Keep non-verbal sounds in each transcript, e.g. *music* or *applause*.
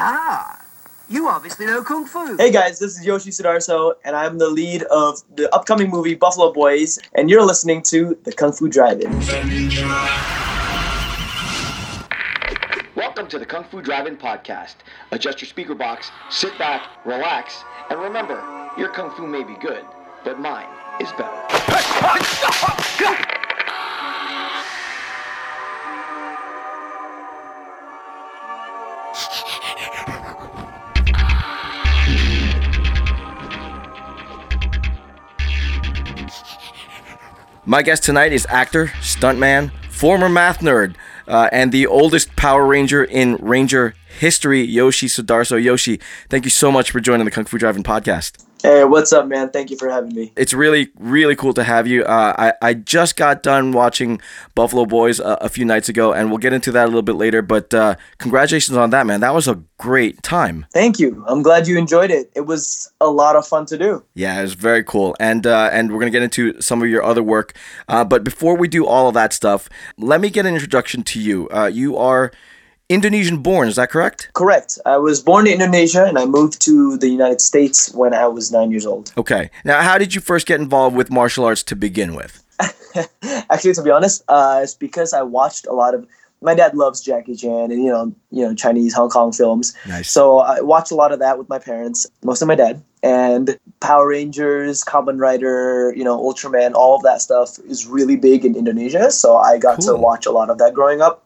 Ah, you obviously know Kung Fu. Hey guys, this is Yoshi Sudarso, and I'm the lead of the upcoming movie Buffalo Boys, and you're listening to the Kung Fu Drive-In. Welcome to the Kung Fu Drive-In podcast. Adjust your speaker box, sit back, relax, and remember, your kung fu may be good, but mine is better. My guest tonight is actor, stuntman, former math nerd, uh, and the oldest Power Ranger in Ranger history, Yoshi Sudarso. Yoshi, thank you so much for joining the Kung Fu Drive-In podcast. Hey, what's up, man? Thank you for having me. It's really, really cool to have you. Uh, I, I just got done watching Buffalo Boys a, a, few nights ago, and we'll get into that a little bit later. But uh, congratulations on that, man. That was a great time. Thank you. I'm glad you enjoyed it. It was a lot of fun to do. Yeah, it was very cool. And uh, and we're gonna get into some of your other work. Uh, but before we do all of that stuff, let me get an introduction to you. Uh, you are Indonesian born, is that correct? Correct. I was born in Indonesia and I moved to the United States when I was nine years old. Okay. Now, how did you first get involved with martial arts to begin with? *laughs* Actually, to be honest, uh, it's because I watched a lot of. My dad loves Jackie Chan and you know you know Chinese Hong Kong films. Nice. So I watched a lot of that with my parents, most of my dad, and Power Rangers, Kamen Rider, you know Ultraman, all of that stuff is really big in Indonesia. So I got cool. to watch a lot of that growing up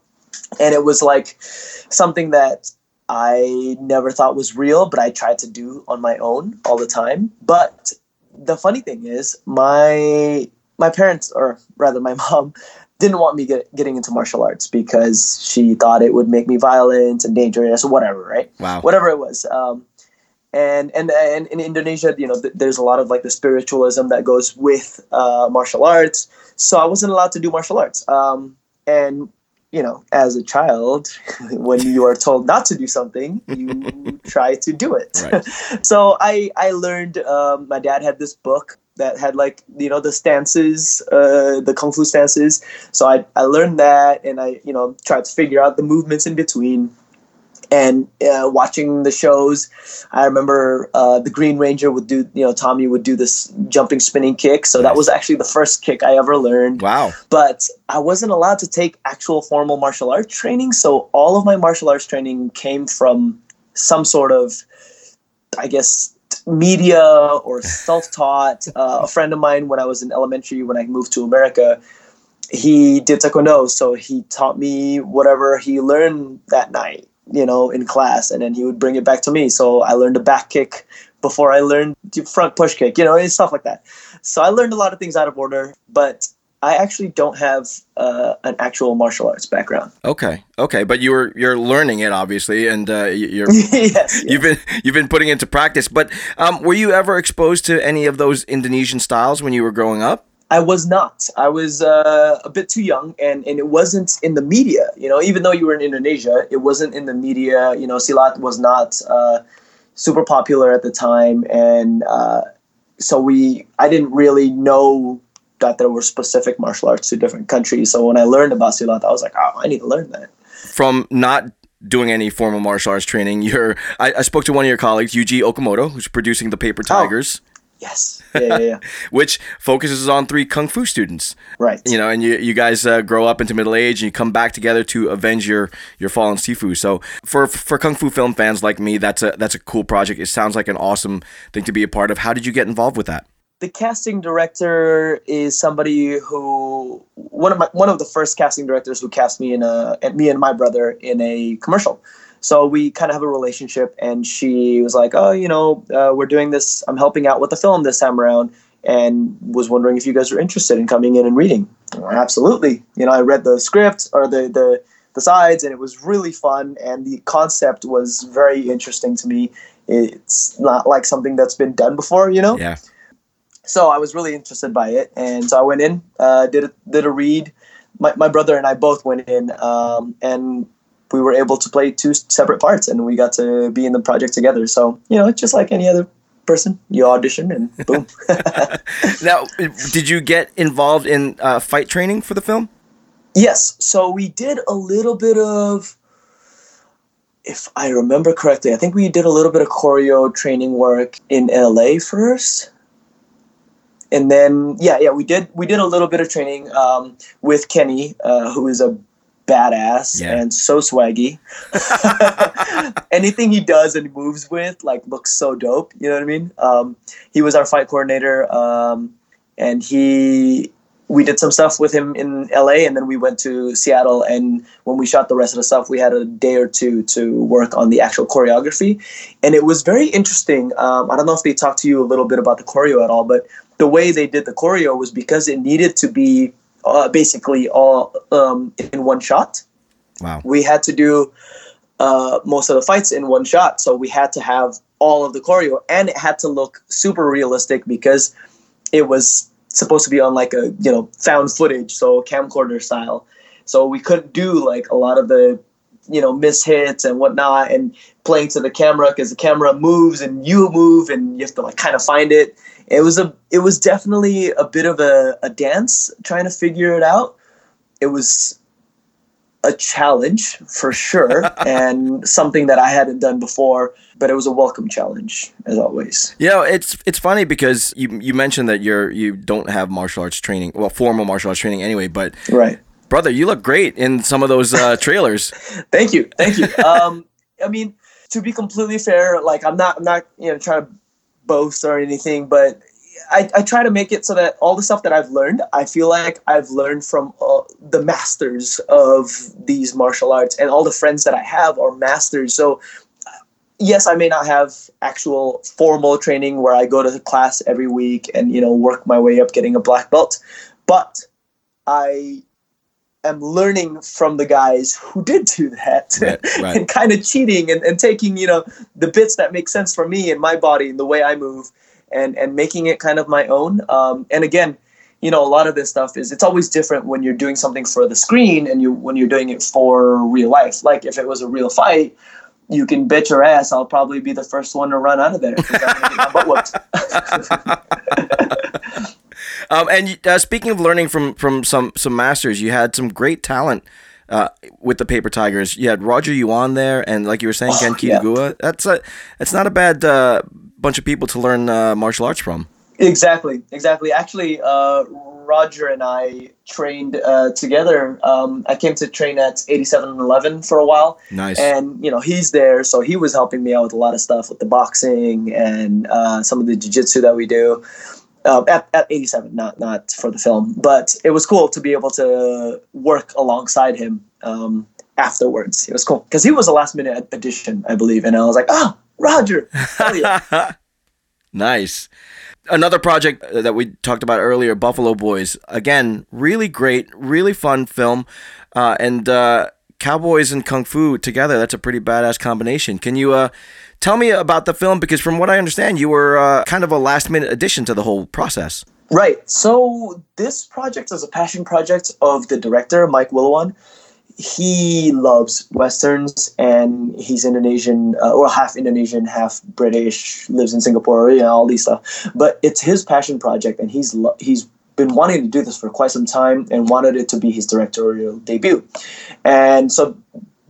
and it was like something that I never thought was real, but I tried to do on my own all the time. But the funny thing is, my my parents, or rather my *laughs* mom, didn't want me get, getting into martial arts because she thought it would make me violent and dangerous or whatever, right? Wow. Whatever it was. Um, and, and and in Indonesia, you know, th- there's a lot of like the spiritualism that goes with uh, martial arts. So I wasn't allowed to do martial arts. Um, and you know, as a child, *laughs* when you are told not to do something, you *laughs* try to do it. Right. *laughs* so I I learned. Um, my dad had this book that had like you know the stances, uh, the kung fu stances. So I I learned that, and I you know tried to figure out the movements in between and uh, watching the shows. I remember uh, the green ranger would do you know tommy would do this jumping spinning kick. So nice. that was actually the first kick i ever learned. Wow. But i wasn't allowed to take actual formal martial arts training. So all of my martial arts training came from some sort of i guess media or *laughs* self-taught. Uh, a friend of mine when i was in elementary when i moved to america he did taekwondo. So he taught me whatever he learned that night you know, in class, and then he would bring it back to me. So I learned a back kick before I learned front push kick, you know, and stuff like that. So I learned a lot of things out of order, but I actually don't have uh, an actual martial arts background. Okay, okay, but you're you're learning it obviously, and uh, you're *laughs* yes, yes, you've been you've been putting into practice. But um, were you ever exposed to any of those Indonesian styles when you were growing up? I was not. I was uh, a bit too young, and, and it wasn't in the media. You know, even though you were in Indonesia, it wasn't in the media. You know, Silat was not uh, super popular at the time, and uh, so we. I didn't really know that there were specific martial arts to different countries. So when I learned about Silat, I was like, oh, I need to learn that. From not doing any formal martial arts training, you're. I, I spoke to one of your colleagues, Yuji Okumoto, who's producing the Paper oh. Tigers. Oh Yes. Yeah, yeah, yeah. *laughs* Which focuses on three kung fu students. Right. You know, and you, you guys uh, grow up into middle age and you come back together to avenge your your fallen sifu. So for for kung fu film fans like me, that's a that's a cool project. It sounds like an awesome thing to be a part of. How did you get involved with that? The casting director is somebody who one of my one of the first casting directors who cast me in a me and my brother in a commercial. So we kind of have a relationship, and she was like, "Oh, you know, uh, we're doing this. I'm helping out with the film this time around, and was wondering if you guys are interested in coming in and reading." Absolutely. You know, I read the script or the the the sides, and it was really fun, and the concept was very interesting to me. It's not like something that's been done before, you know. Yeah. So I was really interested by it, and so I went in, uh, did a, did a read. My, my brother and I both went in, um, and we were able to play two separate parts and we got to be in the project together. So, you know, it's just like any other person. You audition and boom. *laughs* now, did you get involved in uh, fight training for the film? Yes. So we did a little bit of if I remember correctly, I think we did a little bit of choreo training work in LA first. And then, yeah, yeah, we did we did a little bit of training um, with Kenny, uh, who is a badass Yeah. and so swaggy. *laughs* Anything he does and moves with like looks so dope. You know what I mean? Um, he was our fight coordinator, um, and he we did some stuff with him in LA, and then we went to Seattle. And when we shot the rest of the stuff, we had a day or two to work on the actual choreography, and it was very interesting. Um, I don't know if they talked to you a little bit about the choreo at all, but the way they did the choreo was because it needed to be uh, basically all um, in one shot Wow. we had to do uh, most of the fights in one shot. So we had to have all of the choreo, and it had to look super realistic because it was supposed to be on like a you know found footage, so camcorder style. So we couldn't do like a lot of the you know miss hits and whatnot, and playing to the camera because the camera moves and you move, and you have to like kind of find it. It was a it was definitely a bit of a, a dance trying to figure it out. It was a challenge for sure *laughs* and something that I hadn't done before, but it was a welcome challenge as always. You know, it's it's funny because you you mentioned that you're you don't have martial arts training, well, formal martial arts training anyway. But Right. Brother, you look great in some of those uh, *laughs* trailers. Thank you. Thank you. Um, I mean, to be completely fair, like I'm not, I'm not, you know, trying to boast or anything, but I, I try to make it so that all the stuff that I've learned, I feel like I've learned from uh, the masters of these martial arts, and all the friends that I have are masters. So, yes, I may not have actual formal training where I go to class every week and you know work my way up, getting a black belt, but I am learning from the guys who did do that Right, *laughs* right. and kind of cheating and, and taking you know the bits that make sense for me and my body and the way i move and and making it kind of my own. Um, and again you know a lot of this stuff is it's always different when you're doing something for the screen and you when you're doing it for real life. Like if it was a real fight you can bitch your ass I'll probably be the first one to run out of there *laughs* *laughs* 'cause I'm gonna get my butt whooped. Um, and uh, speaking of learning from from some some masters, you had some great talent uh, with the Paper Tigers. You had Roger Yuan there, and like you were saying, Ken Oh, yeah. That's a that's not a bad uh, bunch of people to learn uh, martial arts from. Exactly, exactly. Actually, uh, Roger and I trained uh, together. Um, I came to train at 87 and 11 for a while. Nice. And, you know, he's there, so he was helping me out with a lot of stuff with the boxing and uh, some of the jiu-jitsu that we do. Uh, at, at 87, not not for the film, but it was cool to be able to work alongside him um, afterwards. It was cool because he was a last minute addition, I believe, and I was like, "Oh, Roger, yeah!" *laughs* Nice. Another project that we talked about earlier, Buffalo Boys. Again, really great, really fun film, uh, and uh, cowboys and kung fu together. That's a pretty badass combination. Can you uh, tell me about the film? Because from what I understand, you were uh, kind of a last minute addition to the whole process. Right. So this project is a passion project of the director, Mike Wiluan. He loves westerns, and he's Indonesian, uh, or half Indonesian, half British. Lives in Singapore, you know, all these stuff. But it's his passion project, and he's lo- he's been wanting to do this for quite some time, and wanted it to be his directorial debut. And so,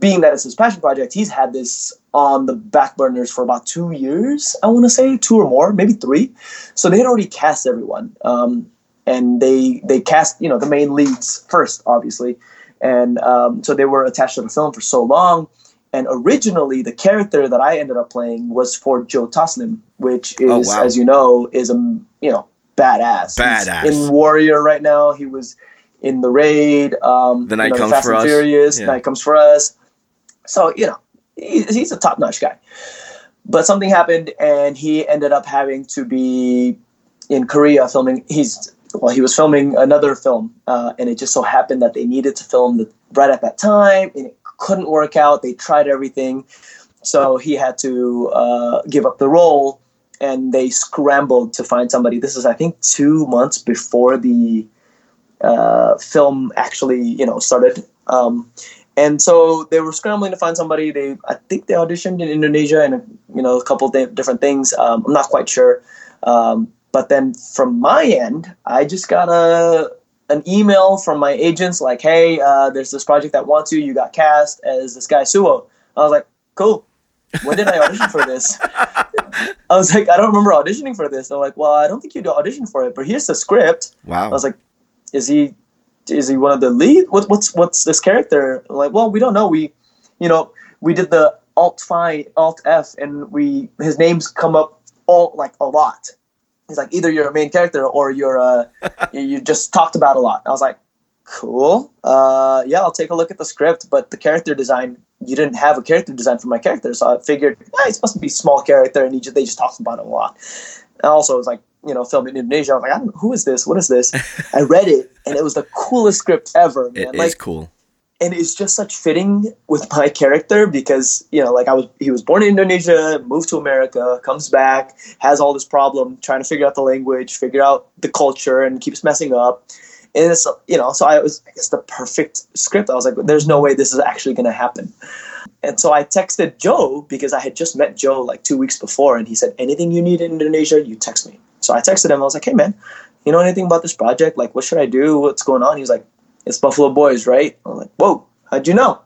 being that it's his passion project, he's had this on the back burners for about two years. I want to say two or more, maybe three. So they had already cast everyone, um, and they they cast you know the main leads first, obviously, and um, so they were attached to the film for so long. And originally, the character that I ended up playing was for Joe Taslim, which is, Oh, wow. as you know, is a you know badass. He's Badass. in Warrior right now. He was in the Raid. Um, The Night you know, Comes Fast for and Us. Furious. Yeah. Night comes for us. So you know, he, he's a top notch guy. But something happened, and he ended up having to be in Korea filming. He's well, he was filming another film, uh, and it just so happened that they needed to film the, right at that time, and it couldn't work out. They tried everything, so he had to uh, give up the role, and they scrambled to find somebody. This is, I think, two months before the uh, film actually, you know, started. Um, and so they were scrambling to find somebody. They, I think, they auditioned in Indonesia and you know a couple of different things. Um, I'm not quite sure. Um, but then from my end, I just got a an email from my agents like, "Hey, uh, there's this project that wants you. You got cast as this guy Suwo." I was like, cool. When did I audition for this? *laughs* I was like, I don't remember auditioning for this. They're like, well, I don't think you audition for it, but here's the script. Wow. I was like, is he is he one of the lead? What, what's what's this character? Like, well, we don't know. We, you know, we did the Alt Fi Alt F, and we his names come up all like a lot. He's like, either you're a main character or you're uh *laughs* you just talked about a lot. I was like, cool. Uh, yeah, I'll take a look at the script, but the character design. You didn't have a character design for my character, so I figured he's supposed to be a small character, and he just, they just talked about him a lot. And also, it was like you know, filming in Indonesia. I was like, I don't, who is this? What is this? I read it, and it was the coolest script ever. Man. It is like, cool. and it's just such fitting with my character because you know, like I was, he was born in Indonesia, moved to America, comes back, has all this problem trying to figure out the language, figure out the culture, and keeps messing up. And it's you know, so I was, I guess, the perfect script. I was like, there's no way this is actually going to happen. And so I texted Joe because I had just met Joe like two weeks before, and he said, anything you need in Indonesia, you text me. So I texted him. I was like, hey man, you know anything about this project? Like, what should I do? What's going on? He was like, it's Buffalo Boys, right? I'm like, whoa, how'd you know?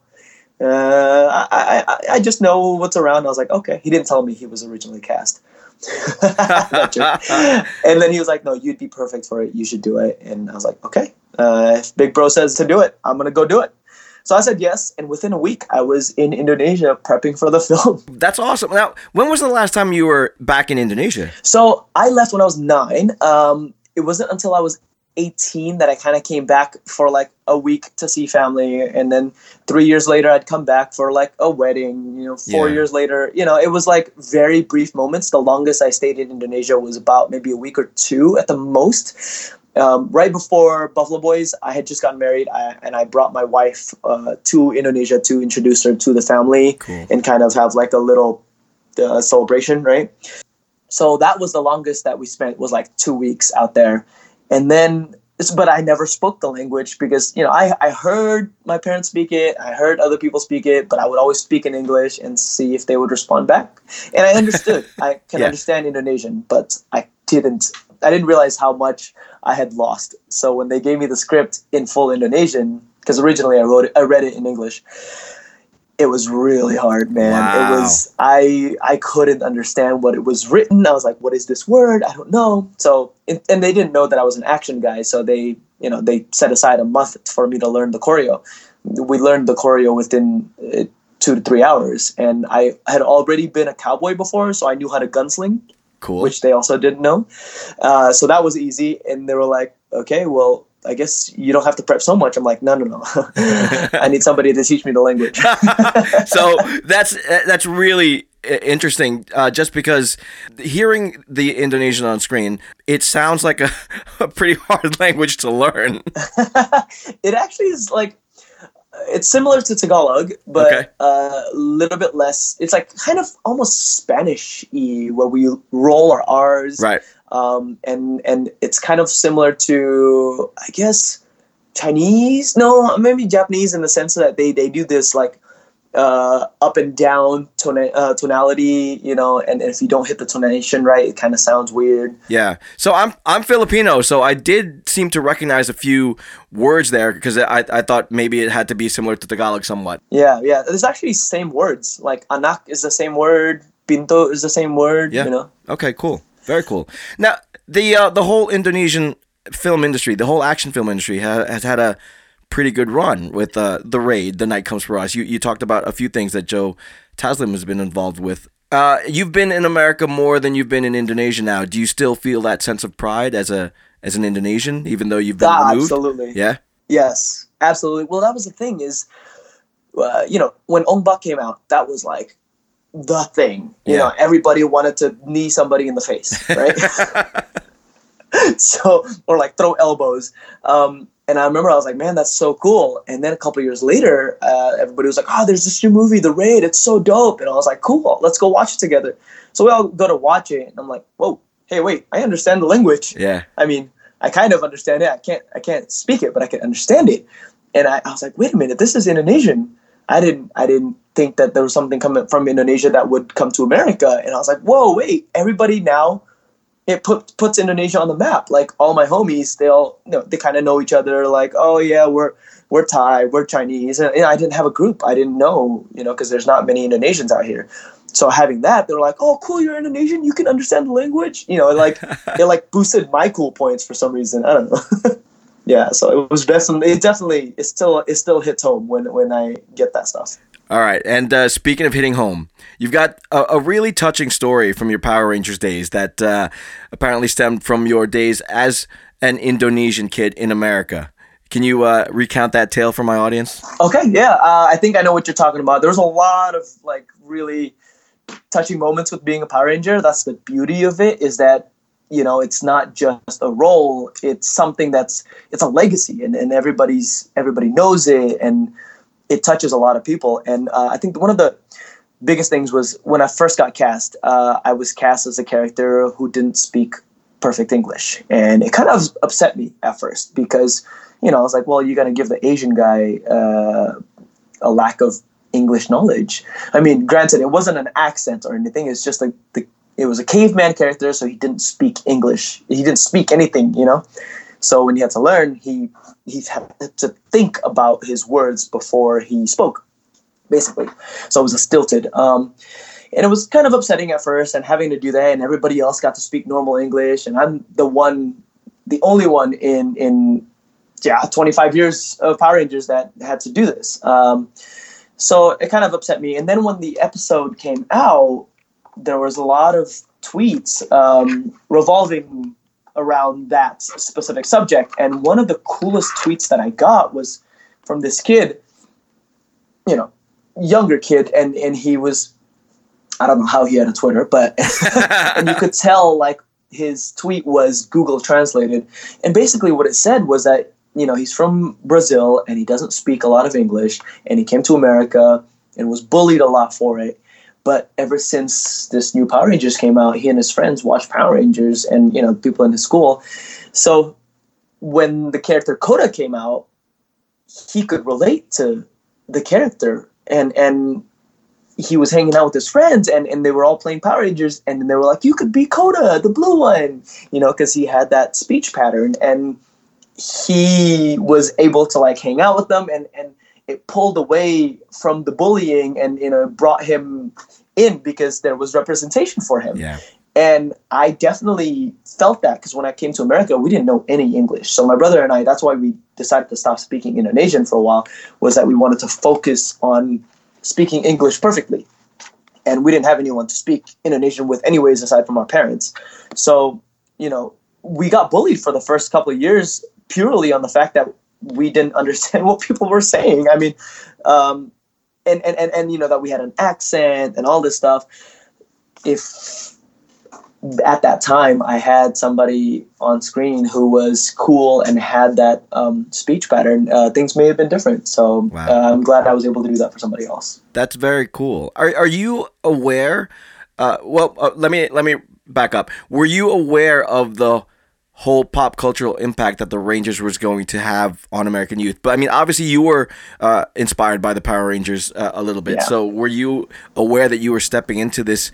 Uh, I, I, I just know what's around. I was like, okay. He didn't tell me he was originally cast. *laughs* and then he was like, no, you'd be perfect for it. You should do it. And I was like, okay. Uh, if Big Bro says to do it, I'm going to go do it. So I said yes, and within a week, I was in Indonesia prepping for the *laughs* film. That's awesome. Now, when was the last time you were back in Indonesia? So I left when I was nine. Um, it wasn't until I was 18 that I kind of came back for like a week to see family. And then three years later, I'd come back for like a wedding. You know, four Yeah. years later, you know, it was like very brief moments. The longest I stayed in Indonesia was about maybe a week or two at the most. Um, right before Buffalo Boys, I had just gotten married, I, and I brought my wife uh, to Indonesia to introduce her to the family Cool. and kind of have like a little uh, celebration, right? So that was the longest that we spent was like two weeks out there, and then but I never spoke the language because you know I I heard my parents speak it, I heard other people speak it, but I would always speak in English and see if they would respond back, and I understood. *laughs* I can Yeah. understand Indonesian, but I didn't. I didn't realize how much I had lost. So when they gave me the script in full Indonesian, because originally I wrote it, I read it in English. It was really hard, man. Wow. It was I I couldn't understand what it was written. I was like, "What is this word? I don't know." So and and they didn't know that I was an action guy, so they you know they set aside a month for me to learn the choreo. We learned the choreo within uh, two to three hours, and I had already been a cowboy before, so I knew how to gunsling Cool. which they also didn't know. Uh, so that was easy. And they were like, okay, well, I guess you don't have to prep so much. I'm like, no, no, no. *laughs* I need somebody to teach me the language. *laughs* *laughs* so that's that's really interesting. Uh, just because hearing the Indonesian on screen, it sounds like a, a pretty hard language to learn. it actually is like, it's similar to Tagalog, but Okay. uh, a little bit less. It's like kind of almost Spanish y, where we roll our R's. Right. um, and and it's kind of similar to I guess Chinese. No, maybe Japanese in the sense that they they do this like uh, up and down tona- uh, tonality, you know, and if you don't hit the tonation right, it kind of sounds weird. Yeah. So I'm I'm Filipino, so I did seem to recognize a few words there because I I thought maybe it had to be similar to Tagalog somewhat. Yeah, yeah. There's actually same words. Like anak is the same word, pinto is the same word. Yeah. You know. Okay, cool. Very cool. Now, the uh, the whole Indonesian film industry, the whole action film industry ha- has had a pretty good run with uh, The Raid, The Night Comes for Us. You you talked about a few things that Joe Taslim has been involved with. Uh, you've been in America more than you've been in Indonesia now. Do you still feel that sense of pride as a as an Indonesian, even though you've been Ah, removed? absolutely. Yeah. Yes, absolutely. Well, that was the thing is, uh, you know, when Ong Bak came out, that was like the thing. You Yeah. know, everybody wanted to knee somebody in the face, right? *laughs* *laughs* so, or like throw elbows. Um, and I remember I was like, man, that's so cool. And then a couple years later, uh, everybody was like, oh, there's this new movie, The Raid. It's so dope. And I was like, cool, let's go watch it together. So we all go to watch it. And I'm like, whoa, hey, wait, I understand the language. Yeah. I mean, I kind of understand it. I can't I can't speak it, but I can understand it. And I, I was like, wait a minute, this is Indonesian. I didn't I didn't think that there was something coming from Indonesia that would come to America. And I was like, whoa, wait, everybody now it put, puts Indonesia on the map. Like all my homies, they all you know they kind of know each other. Like, oh yeah, we're we're Thai, we're Chinese, and, and I didn't have a group. I didn't know, you know, because there's not many Indonesians out here. So having that, they're like, "Oh, cool, you're Indonesian. You can understand the language." You know, like *laughs* it like boosted my cool points for some reason. I don't know. *laughs* yeah, so it was definitely, it definitely, it still, it still hits home when when I get that stuff. All right. And uh, speaking of hitting home, you've got a, a, really touching story from your Power Rangers days that uh, apparently stemmed from your days as an Indonesian kid in America. Can you uh, recount that tale for my audience? Okay, yeah. Uh, I think I know what you're talking about. There's a lot of like really touching moments with being a Power Ranger. That's the beauty of it is that you know it's not just a role it's something that's it's a legacy and, and everybody's everybody knows it and it touches a lot of people. And uh, I think one of the biggest things was when I first got cast, uh, I was cast as a character who didn't speak perfect English. And it kind of upset me at first because, you know, I was like, well, you're going to give the Asian guy uh, a lack of English knowledge. I mean, granted, it wasn't an accent or anything. It's just like the, it was a caveman character, so he didn't speak English. He didn't speak anything, you know? So when he had to learn, he he had to think about his words before he spoke, basically. So it was a stilted. Um, and it was kind of upsetting at first, and having to do that, and everybody else got to speak normal English, and I'm the one, the only one in in yeah 25 years of Power Rangers that had to do this. Um, so it kind of upset me. And then when the episode came out, there was a lot of tweets um, revolving around that specific subject. And one of the coolest tweets that I got was from this kid, you know, younger kid, and and he was, I don't know how he had a Twitter, but *laughs* and you could tell like his tweet was Google translated, and basically what it said was that you know he's from Brazil and he doesn't speak a lot of English, and he came to America and was bullied a lot for it but ever since this new Power Rangers came out, he and his friends watched Power Rangers and, you know, people in his school. So when the character Koda came out, he could relate to the character and and he was hanging out with his friends and, and they were all playing Power Rangers and they were like, You could be Koda, the blue one, you know, because he had that speech pattern and he was able to like hang out with them and, and it pulled away from the bullying and you know brought him in because there was representation for him. Yeah. And I definitely felt that because when I came to America, we didn't know any English. So my brother and I, that's why we decided to stop speaking Indonesian for a while, was that we wanted to focus on speaking English perfectly. And we didn't have anyone to speak Indonesian with, anyways, aside from our parents. So, you know, we got bullied for the first couple of years purely on the fact that we didn't *laughs* understand what people were saying. I mean, um, and, and, and, and, you know, that we had an accent and all this stuff. If at that time I had somebody on screen who was cool and had that um, speech pattern, uh, things may have been different. So wow. uh, I'm glad I was able to do that for somebody else. That's very cool. Are, are you aware? Uh, well, uh, let me let me back up. Were you aware of the whole pop cultural impact that the Rangers was going to have on American youth. But I mean, obviously, you were uh, inspired by the Power Rangers uh, a little bit. Yeah. So, were you aware that you were stepping into this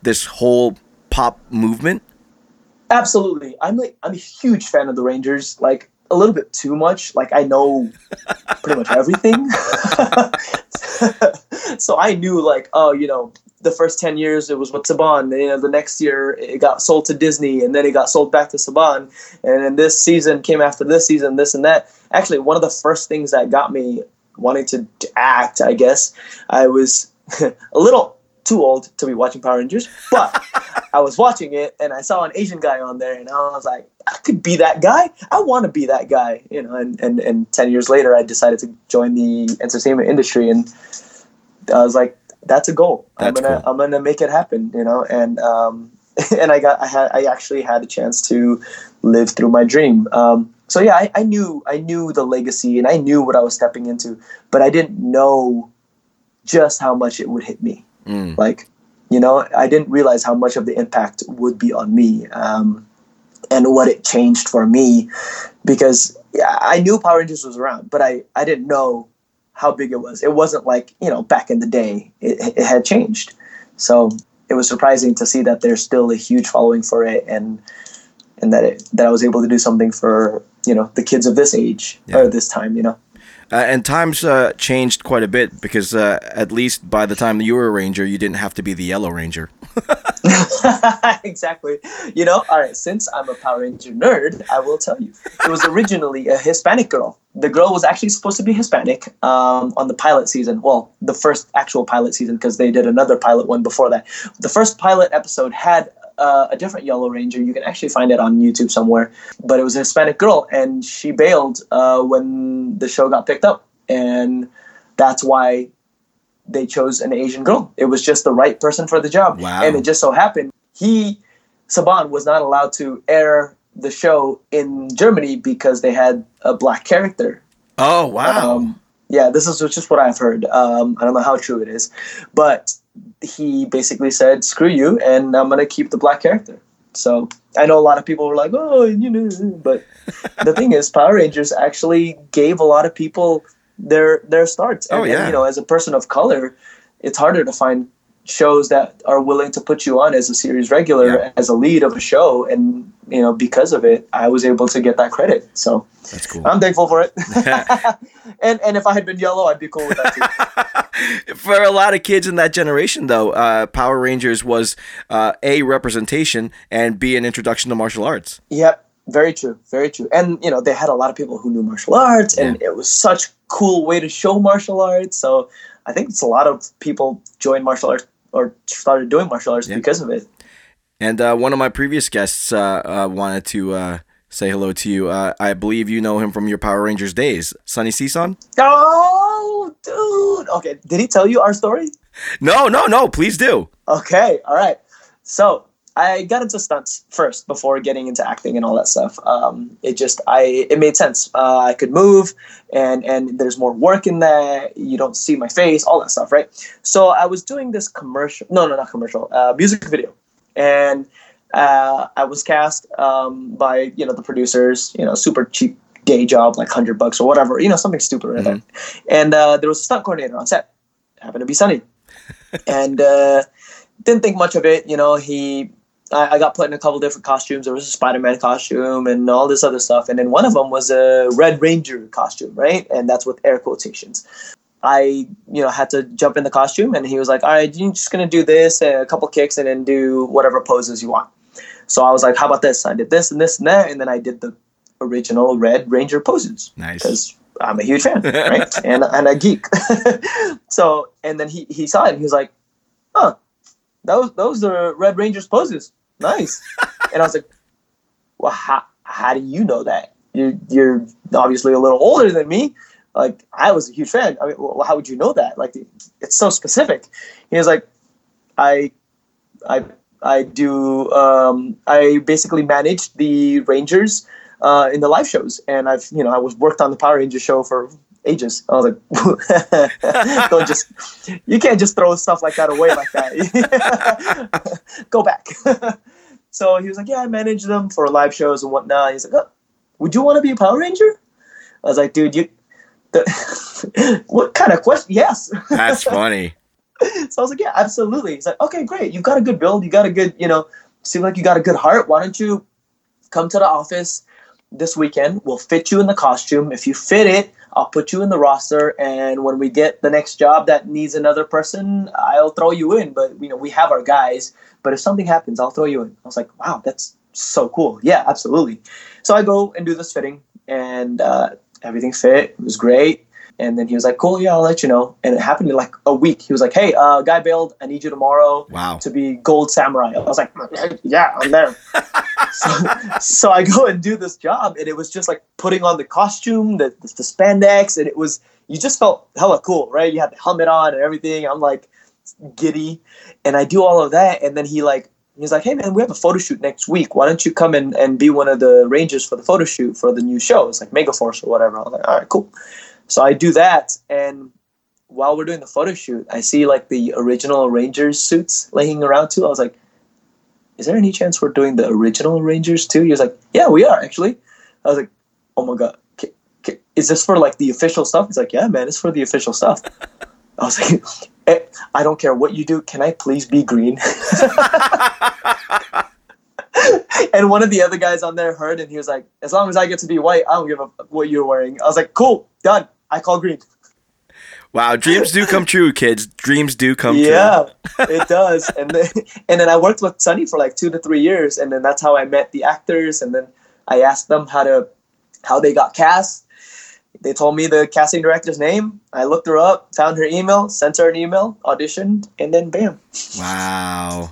this whole pop movement? Absolutely. I'm like I'm a huge fan of the Rangers. Like a little bit too much. Like I know pretty much everything. *laughs* so I knew like, oh, you know, the first 10 years it was with Saban. You know, the next year it got sold to Disney and then it got sold back to Saban. And then this season came after this season, this and that. Actually, one of the first things that got me wanting to, to act, I guess, I was *laughs* a little too old to be watching Power Rangers, but I was watching it and I saw an Asian guy on there and I was like, I could be that guy. I want to be that guy, you know. And, and and ten years later, I decided to join the entertainment industry, and I was like, that's a goal. That's I'm gonna cool. I'm gonna make it happen, you know. And um, *laughs* and I got I had I actually had a chance to live through my dream. Um, so yeah, I, I knew I knew the legacy and I knew what I was stepping into, but I didn't know just how much it would hit me. Mm. Like, you know, I didn't realize how much of the impact would be on me um, and what it changed for me because yeah, I knew Power Rangers was around, but I, I didn't know how big it was. It wasn't like you know back in the day. It, it had changed, so it was surprising to see that there's still a huge following for it, and and that it, that I was able to do something for you know the kids of this age yeah. or this time. You know. Uh, and times uh, changed quite a bit because uh, at least by the time you were a ranger, you didn't have to be the yellow ranger. *laughs* *laughs* exactly. You know, all right, since I'm a Power Ranger nerd, I will tell you. It was originally a Hispanic girl. The girl was actually supposed to be Hispanic um, on the pilot season. Well, the first actual pilot season because they did another pilot one before that. The first pilot episode had uh, a different Yellow Ranger. You can actually find it on YouTube somewhere. But it was a Hispanic girl, and she bailed uh, when the show got picked up, and that's why they chose an Asian girl. It was just the right person for the job, Wow. and it just so happened he Saban was not allowed to air the show in Germany because they had a black character. Oh wow! Um, yeah, this is just what I've heard. Um, I don't know how true it is, but he basically said, "Screw you," and I'm gonna keep the black character. So I know a lot of people were like, "Oh, you know," but the thing is, Power Rangers actually gave a lot of people their their starts. Oh, and, Oh, and, yeah. you know, as a person of color, it's harder to find shows that are willing to put you on as a series regular, Yeah. as a lead of a show, and you know, because of it, I was able to get that credit. So That's cool. I'm thankful for it. *laughs* *laughs* and and if I had been yellow, I'd be cool with that too. *laughs* For a lot of kids in that generation, though, uh, Power Rangers was uh, a representation and b an introduction to martial arts. yep, very true, very true. And you know, they had a lot of people who knew martial arts, and it was such cool way to show martial arts. So I think it's a lot of people joined martial arts or started doing martial arts Yeah. because of it. And uh, one of my previous guests uh, uh, wanted to uh, say hello to you. Uh, I believe you know him from your Power Rangers days, Sonny Sison. Oh, dude. Okay, did he tell you our story? No, no, no. Please do. Okay, all right. So I got into stunts first before getting into acting and all that stuff. Um, it just I it made sense. Uh, I could move, and and there's more work in that. You don't see my face, all that stuff, right? So I was doing this commercial. No, no, not commercial. Uh, music video, and uh, I was cast um, by you know the producers. You know, super cheap day job, like hundred bucks or whatever. You know, something stupid right there. And uh, there was a stunt coordinator on set. Happened to be Sonny *laughs* and uh, didn't think much of it. You know, he I, I got put in a couple different costumes. There was a Spider-Man costume and all this other stuff, and then one of them was a Red Ranger costume, right? And that's with air quotations. I, you know, had to jump in the costume, and he was like, "All right, you're just gonna do this, uh, a couple kicks, and then do whatever poses you want." So I was like, "How about this?" I did this and this and that, and then I did the original Red Ranger poses Nice. because I'm a huge fan, right? *laughs* and and a geek. *laughs* so and then he he saw it and he was like, "Huh, those those are Red Rangers poses, nice." *laughs* and I was like, "Well, how how do you know that? You you're obviously a little older than me." Like I was a huge fan. I mean, well, how would you know that? Like it's so specific. He was like, "I I I do um, I basically manage the Rangers." uh, in the live shows, and I've you know I was worked on the Power Rangers show for ages. I was like, *laughs* don't just you can't just throw stuff like that away like that. *laughs* Go back. *laughs* so he was like, yeah, I manage them for live shows and whatnot. He's like, oh, would you want to be a Power Ranger? I was like, dude, you. The, *laughs* what kind of question? Yes. *laughs* That's funny. So I was like, yeah, absolutely. He's like, okay, great. You've got a good build. You got a good, you know, seem like you got a good heart. Why don't you come to the office this weekend? We'll fit you in the costume. If you fit it, I'll put you in the roster. And when we get the next job that needs another person, I'll throw you in. But you know, we have our guys. But if something happens, I'll throw you in. I was like, wow, that's so cool. Yeah, absolutely. So I go and do this fitting, and uh, everything fit. It was great. And then he was like, "Cool, yeah, I'll let you know." And it happened in like a week. He was like, "Hey, uh, guy bailed. I need you tomorrow Wow. to be Gold Samurai." I was like, "Yeah, I'm there." *laughs* so, so I go and do this job, and it was just like putting on the costume, the, the the spandex, and it was you just felt hella cool, right? You had the helmet on and everything. I'm like giddy, and I do all of that, and then he like he's like, "Hey man, we have a photo shoot next week. Why don't you come and, and be one of the rangers for the photo shoot for the new show? It's like Megaforce or whatever." I was like, "All right, cool." So I do that, and while we're doing the photo shoot, I see like the original Rangers suits laying around too. I was like, "Is there any chance we're doing the original Rangers too?" He was like, "Yeah, we are actually." I was like, "Oh my god, is this for like the official stuff?" He's like, "Yeah, man, it's for the official stuff." *laughs* I was like, "Eh, Eh, "I don't care what you do. Can I please be green?" *laughs* and one of the other guys on there heard, and he was like, "As long as I get to be white, I don't give a f- what you're wearing." I was like, "Cool, done. I call green. Wow, dreams do come true, kids. Dreams do come true. yeah, it does. And then, *laughs* and then I worked with Sonny for like two to three years, and then that's how I met the actors. And then I asked them how to how they got cast. They told me the casting director's name. I looked her up, found her email, sent her an email, auditioned, and then bam. Wow.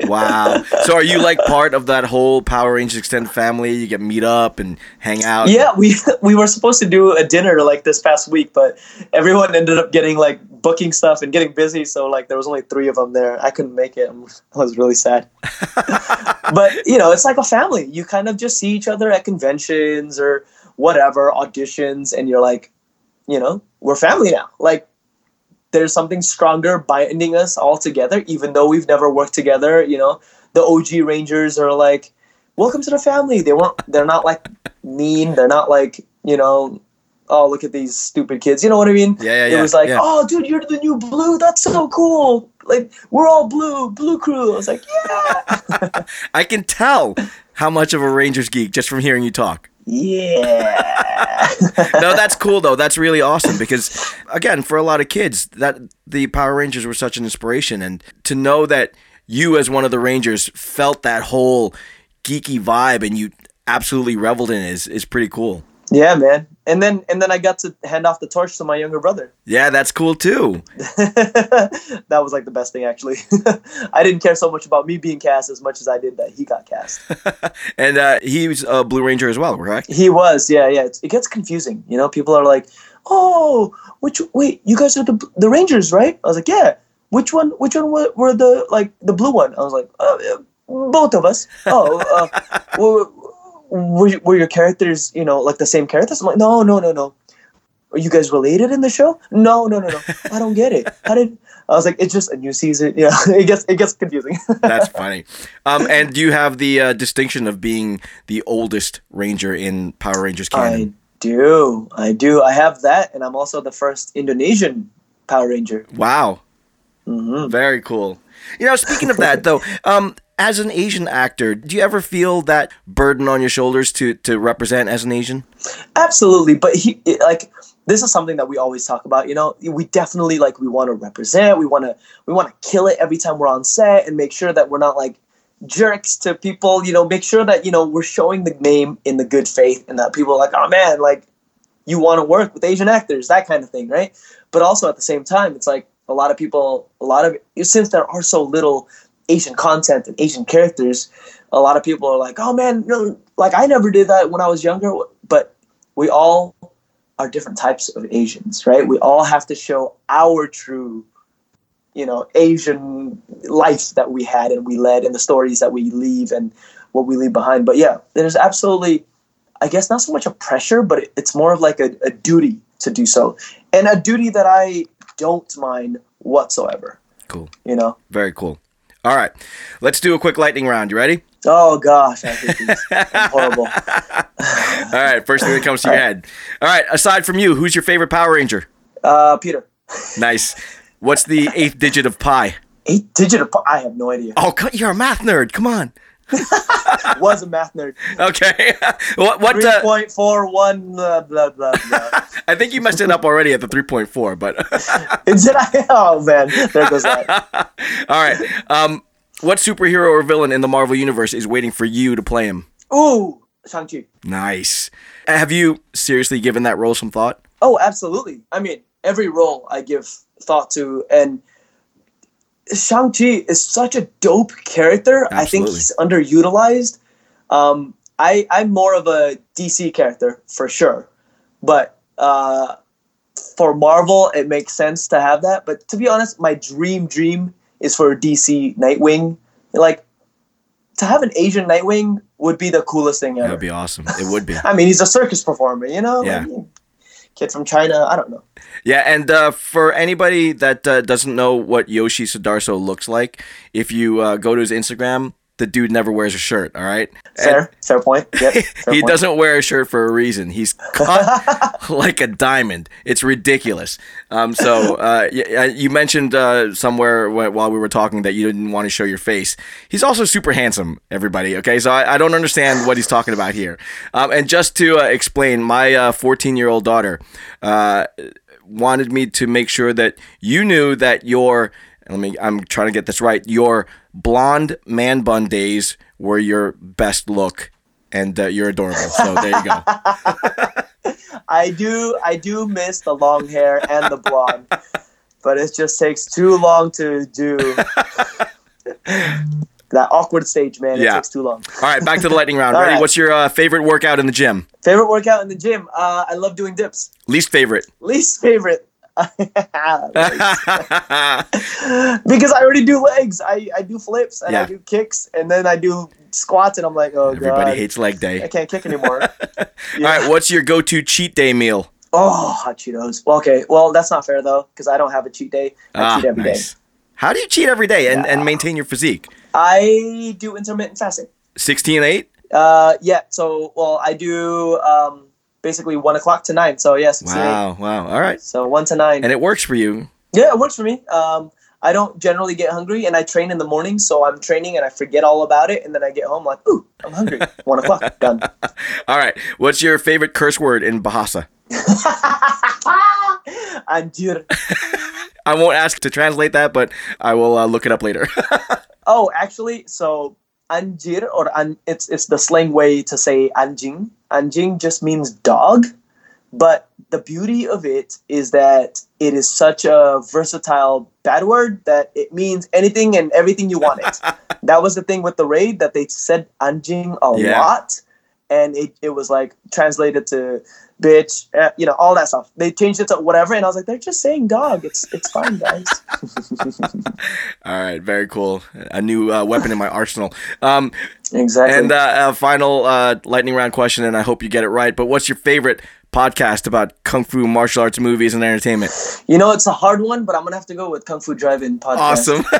Wow. so are you like part of that whole Power Rangers extended family? You get meet up and hang out. Yeah, we *laughs* we were supposed to do a dinner like this past week, but everyone ended up getting like booking stuff and getting busy. So like there was only three of them there. I couldn't make it. I was really sad. *laughs* but you know, it's like a family. You kind of just see each other at conventions or whatever auditions, and you're like, you know, we're family now. Like there's something stronger binding us all together, even though we've never worked together. You know, the OG Rangers are like, welcome to the family. They weren't. They're not like mean. They're not like you know. Oh, look at these stupid kids. You know what I mean? Yeah, yeah, It yeah, was like, yeah. oh, dude, you're the new blue. That's so cool. Like, we're all blue, blue crew. I was like, yeah, *laughs* I can tell how much of a Rangers geek just from hearing you talk. Yeah. no, that's cool though. That's really awesome because again, for a lot of kids, that the Power Rangers were such an inspiration, and to know that you, as one of the Rangers, felt that whole geeky vibe and you absolutely reveled in it is is pretty cool. yeah, man. And then, and then I got to hand off the torch to my younger brother. *laughs* Yeah, that's cool too. that was like the best thing, actually. *laughs* I didn't care so much about me being cast as much as I did that he got cast. *laughs* And uh, he was a Blue Ranger as well, correct? He was, yeah, yeah. It's, it gets confusing, you know. People are like, "Oh, which wait, you guys are the the Rangers, right?" I was like, "Yeah." Which one? Which one were, were the like the blue one? I was like, uh, "Both of us." Oh, uh, were, were were your characters, you know, like the same characters? I'm like, "No, no, no, no." Are you guys related in the show? No, no, no, no. I don't get it. How did? I was like, it's just a new season. *laughs* Yeah, it gets it gets confusing. *laughs* That's funny. Um, and do you have the uh, distinction of being the oldest Ranger in Power Rangers I do. I do. I have that, and I'm also the first Indonesian Power Ranger. Wow. hmm Very cool. You know, speaking of that though, *laughs* um, as an Asian actor, do you ever feel that burden on your shoulders to to represent as an Asian? Absolutely, but he it, like this is something that we always talk about. You know, we definitely like we want to represent. We want to we want to kill it every time we're on set and make sure that we're not like jerks to people. You know, make sure that you know we're showing the name in the good faith and that people are like, oh man, like you want to work with Asian actors, that kind of thing, right? But also at the same time, it's like a lot of people, a lot of since there are so little Asian content and Asian characters, a lot of people are like, oh man, no, like I never did that when I was younger. But we all are different types of Asians, right? We all have to show our true, you know, Asian life that we had and we led and the stories that we leave and what we leave behind. But yeah, there's absolutely, I guess, not so much a pressure, but it's more of like a, a duty to do so. And a duty that I don't mind whatsoever, Cool. you know? Very cool. All right, let's do a quick lightning round. You ready? Oh gosh, I hate these. *laughs* Horrible. All right, first thing that comes to your head. All right, aside from you, who's your favorite Power Ranger? Uh, Peter, Nice. What's the eighth digit of pi? eight digit of, pi? I have no idea. Oh, you're a math nerd. Come on. *laughs* Was a math nerd. Okay. *laughs* what? What? Three Uh, point four one blah blah blah. blah. *laughs* I think you messed it up already at the 3.4, but Did I? Oh man, there goes that. all right. Um, what superhero or villain in the Marvel universe is waiting for you to play him? Ooh, Shang Chi. Nice. Have you seriously given that role some thought? Oh, absolutely. I mean, every role I give thought to, and Shang Chi is such a dope character. I think he's underutilized. Um, I I'm more of a DC character for sure, but uh, for Marvel, it makes sense to have that. But to be honest, my dream dream is for DC Nightwing. Like to have an Asian Nightwing would be the coolest thing ever. That would be awesome. It would be. *laughs* I mean, he's a circus performer, you know. Yeah. Like, kid from China. I don't know. Yeah, and uh, for anybody that uh, doesn't know what Yoshi Sudarso looks like, if you uh, go to his Instagram, the dude never wears a shirt. All right. Fair, fair point. Yep, *laughs* fair he point. doesn't wear a shirt for a reason. He's cut *laughs* like a diamond. It's ridiculous. Um, so uh, y- uh, you mentioned uh, somewhere while we were talking that you didn't want to show your face. He's also super handsome. Everybody, okay? So I, I don't understand what he's talking about here. Um, and just to uh, explain, my 14 year old daughter uh, wanted me to make sure that you knew that your let me I'm trying to get this right. Your blonde man bun days were your best look and uh, you're adorable. So there you go. *laughs* I do I do miss the long hair and the blonde, but it just takes too long to do *laughs* that awkward stage, man. It Yeah. takes too long. All right, back to the lightning round. *laughs* Ready? right. What's your uh, favorite workout in the gym? Favorite workout in the gym? Uh, I love doing dips. Least favorite? Least favorite. *laughs* *laughs* because I already do legs. I, I do flips and Yeah. I do kicks and then I do squats and I'm like, oh Everybody god, hates leg day. I can't kick anymore. *laughs* All right, what's your go-to cheat day meal? Oh, hot Cheetos. Well, okay. Well, that's not fair though, because I don't have a cheat day. I Ah, cheat every day. nice. How do you cheat every day and, and maintain your physique? I do intermittent fasting. 16 8? Uh, yeah. So, well, I do um, basically one o'clock to nine. So yes, Wow, wow. All right. So one to nine. And it works for you. yeah, it works for me. Um, I don't generally get hungry, and I train in the morning. So I'm training, and I forget all about it, and then I get home like, ooh, I'm hungry. *laughs* one o'clock, done. *laughs* All right. What's your favorite curse word in Bahasa? *laughs* Anjir. I won't ask to translate that, but I will uh, look it up later. Oh, actually, so anjir or an, it's it's the slang way to say anjing. Anjing just means dog, but the beauty of it is that it is such a versatile bad word that it means anything and everything you want it. *laughs* that was the thing with the raid that they said anjing a Yeah. lot, and it, it was like translated to bitch, uh, you know, all that stuff. They changed it to whatever, and I was like, they're just saying dog. It's it's fine, guys. *laughs* *laughs* All right, very cool. A new uh, weapon in my arsenal. Um, exactly. and uh, a final uh, lightning round question, and I hope you get it right. But what's your favorite podcast about kung fu, martial arts, movies, and entertainment? You know, it's a hard one, but I'm gonna have to go with Kung Fu Drive-In podcast. Awesome. *laughs*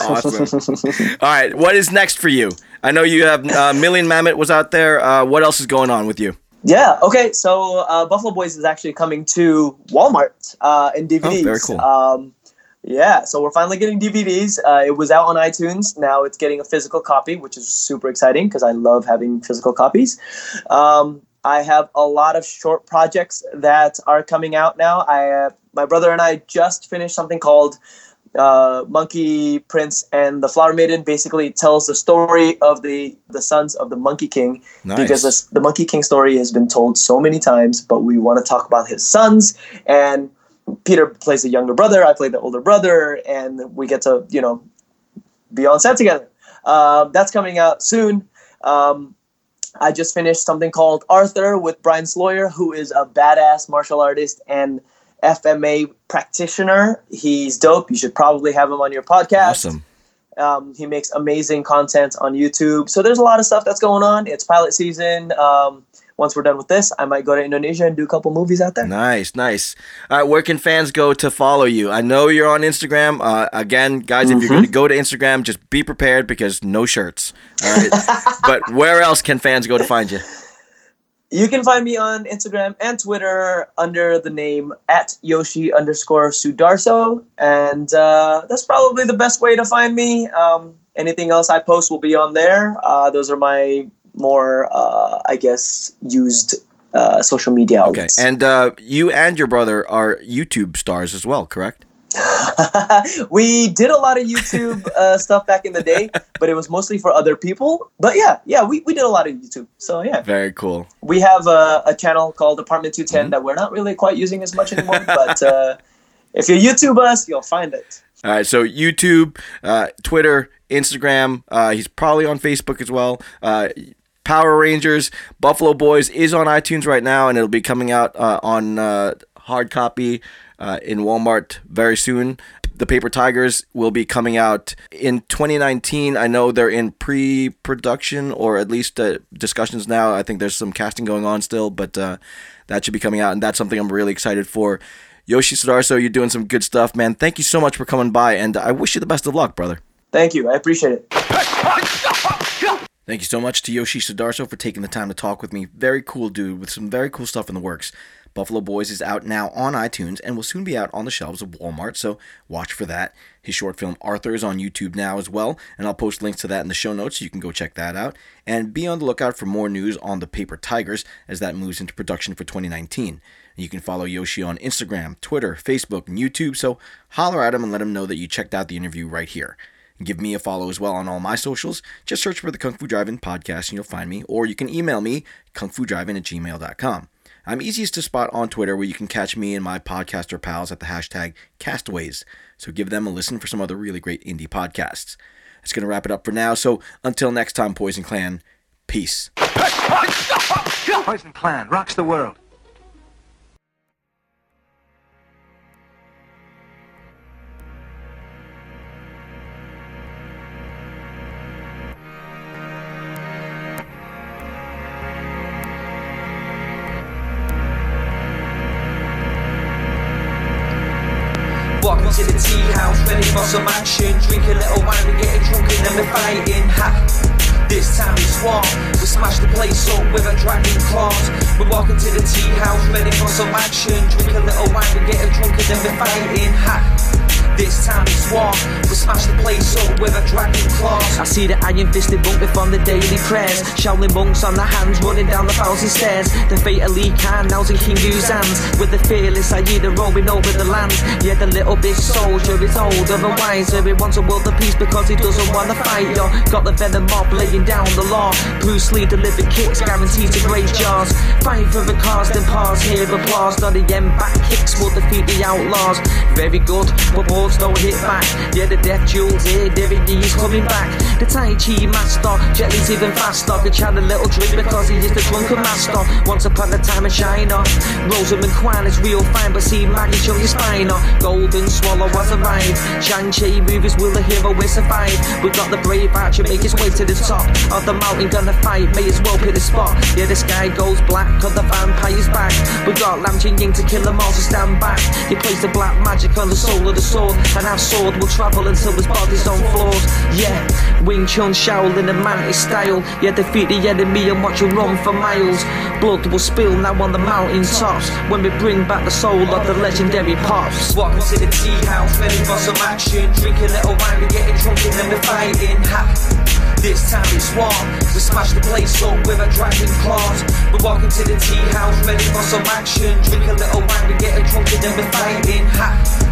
awesome. All right, what is next for you? I know you have uh, Million Mammoth was out there. Uh, what else is going on with you? Yeah. Okay. So uh, Buffalo Boys is actually coming to Walmart uh, in DVDs. Oh, very cool. Um, yeah. So we're finally getting DVDs. Uh, it was out on iTunes. Now it's getting a physical copy, which is super exciting because I love having physical copies. Um, I have a lot of short projects that are coming out now. I, uh, my brother and I just finished something called uh, Monkey Prince and the Flower Maiden. Basically, tells the story of the the sons of the Monkey King Nice. because this, the Monkey King story has been told so many times, but we want to talk about his sons. And Peter plays the younger brother, I play the older brother, and we get to you know be on set together. Um, that's coming out soon. Um, I just finished something called Arthur with Brian Sloyer, who is a badass martial artist and FMA practitioner. He's dope. You should probably have him on your podcast. Awesome. Um, he makes amazing content on YouTube. So there's a lot of stuff that's going on. It's pilot season. Um, once we're done with this, I might go to Indonesia and do a couple movies out there. Nice, nice. All right, where can fans go to follow you? I know you're on Instagram. Uh, again, guys, if you're going to go to Instagram, just be prepared because no shirts. All right. *laughs* but where else can fans go to find you? You can find me on Instagram and Twitter under the name at Yoshi underscore Sudarso. And uh, that's probably the best way to find me. Um, anything else I post will be on there. Uh, those are my more, uh, I guess, used uh, social media outlets. Okay. And uh, you and your brother are YouTube stars as well, correct? *laughs* we did a lot of YouTube uh, stuff back in the day, but it was mostly for other people. But yeah, yeah, we, we did a lot of YouTube. So yeah, Very cool. we have a, a channel called Apartment 210 Mm-hmm. that we're not really quite using as much anymore. *laughs* but uh, if you YouTube us, you'll find it. All right, so YouTube, uh, Twitter, Instagram. Uh, he's probably on Facebook as well. Uh, Power Rangers, Buffalo Boys is on iTunes right now, and it'll be coming out uh, on uh, hard copy uh, in Walmart very soon. The Paper Tigers will be coming out in 2019. I know they're in pre-production or at least uh, discussions now. I think there's some casting going on still, but uh, that should be coming out, and that's something I'm really excited for. Yoshi Sudarso, you're doing some good stuff, man. Thank you so much for coming by, and I wish you the best of luck, brother. Thank you. I appreciate it. Thank you so much to Yoshi Sudarso for taking the time to talk with me. Very cool dude with some very cool stuff in the works. Buffalo Boys is out now on iTunes and will soon be out on the shelves of Walmart, so watch for that. His short film Arthur is on YouTube now as well, and I'll post links to that in the show notes so you can go check that out. And be on the lookout for more news on the Paper Tigers as that moves into production for 2019. You can follow Yoshi on Instagram, Twitter, Facebook, and YouTube, so holler at him and let him know that you checked out the interview right here. Give me a follow as well on all my socials. Just search for the Kung Fu Drive-In podcast and you'll find me, or you can email me, kungfudrivein at gmail.com. I'm easiest to spot on Twitter where you can catch me and my podcaster pals at the hashtag Castaways. So give them a listen for some other really great indie podcasts. That's going to wrap it up for now. So until next time, Poison Clan, peace. Poison Clan rocks the world. To the tea house, ready for some action. Drink a little wine, we getting drunk and then we're fighting. Ha! This time it's war. We smash the place up with a dragon claws. We're walking to the tea house, ready for some action. Drink a little wine, we getting drunk and then we're fighting. Ha! This time it's war. We smash the place up with a dragon claws. I see the iron fisted monk from the daily prayers. Shaolin monks on their hands running down the thousand stairs. The fate of Lee Khan now's in King Hu's hands. With the fearless Aida roaming over the land. Yeah, the little big soldier is older and wiser. He wants a world of peace because he doesn't want to fight. Yo, got the venom mob laying down the law. Bruce Lee delivered kicks, guaranteed to break jaws. Fight for the cause, then pause, hear applause. Not the end back kicks will defeat the outlaws. Very good, but balls don't hit back. Yeah, the death jewels here, David Lee's coming back. The Tai Chi master, Jet Li's even faster. Could a little drink because he is the drunken master. Once upon a time in China, Rosamund Kwan is real fine, but see Maggie show your spine. Golden swallow has arrived. Shang-Chi movies, will the hero will survive? We got the brave archer make his way to the top of the mountain, gonna fight, may as well pick the spot. Yeah, the sky goes black, cause the vampire's back. We got Lam Ching Ying to kill them all, so stand back. He plays the black magic on the soul of the sword, and our sword will travel until his body's on floors. Yeah, Wing Chun Shaolin and Mantis style. Yeah, defeat the enemy and watch him run for miles. Blood will spill now on the mountain tops when we bring back the soul of the legendary pops. Welcome to the tea house, ready for some action. Drink a little wine, we getting drunk and then we're fighting. Ha! This time it's war. We smash the place up with a dragon claws. We're walking to the tea house, ready for some action. Drink a little wine, we getting drunk and then we're fighting. Ha!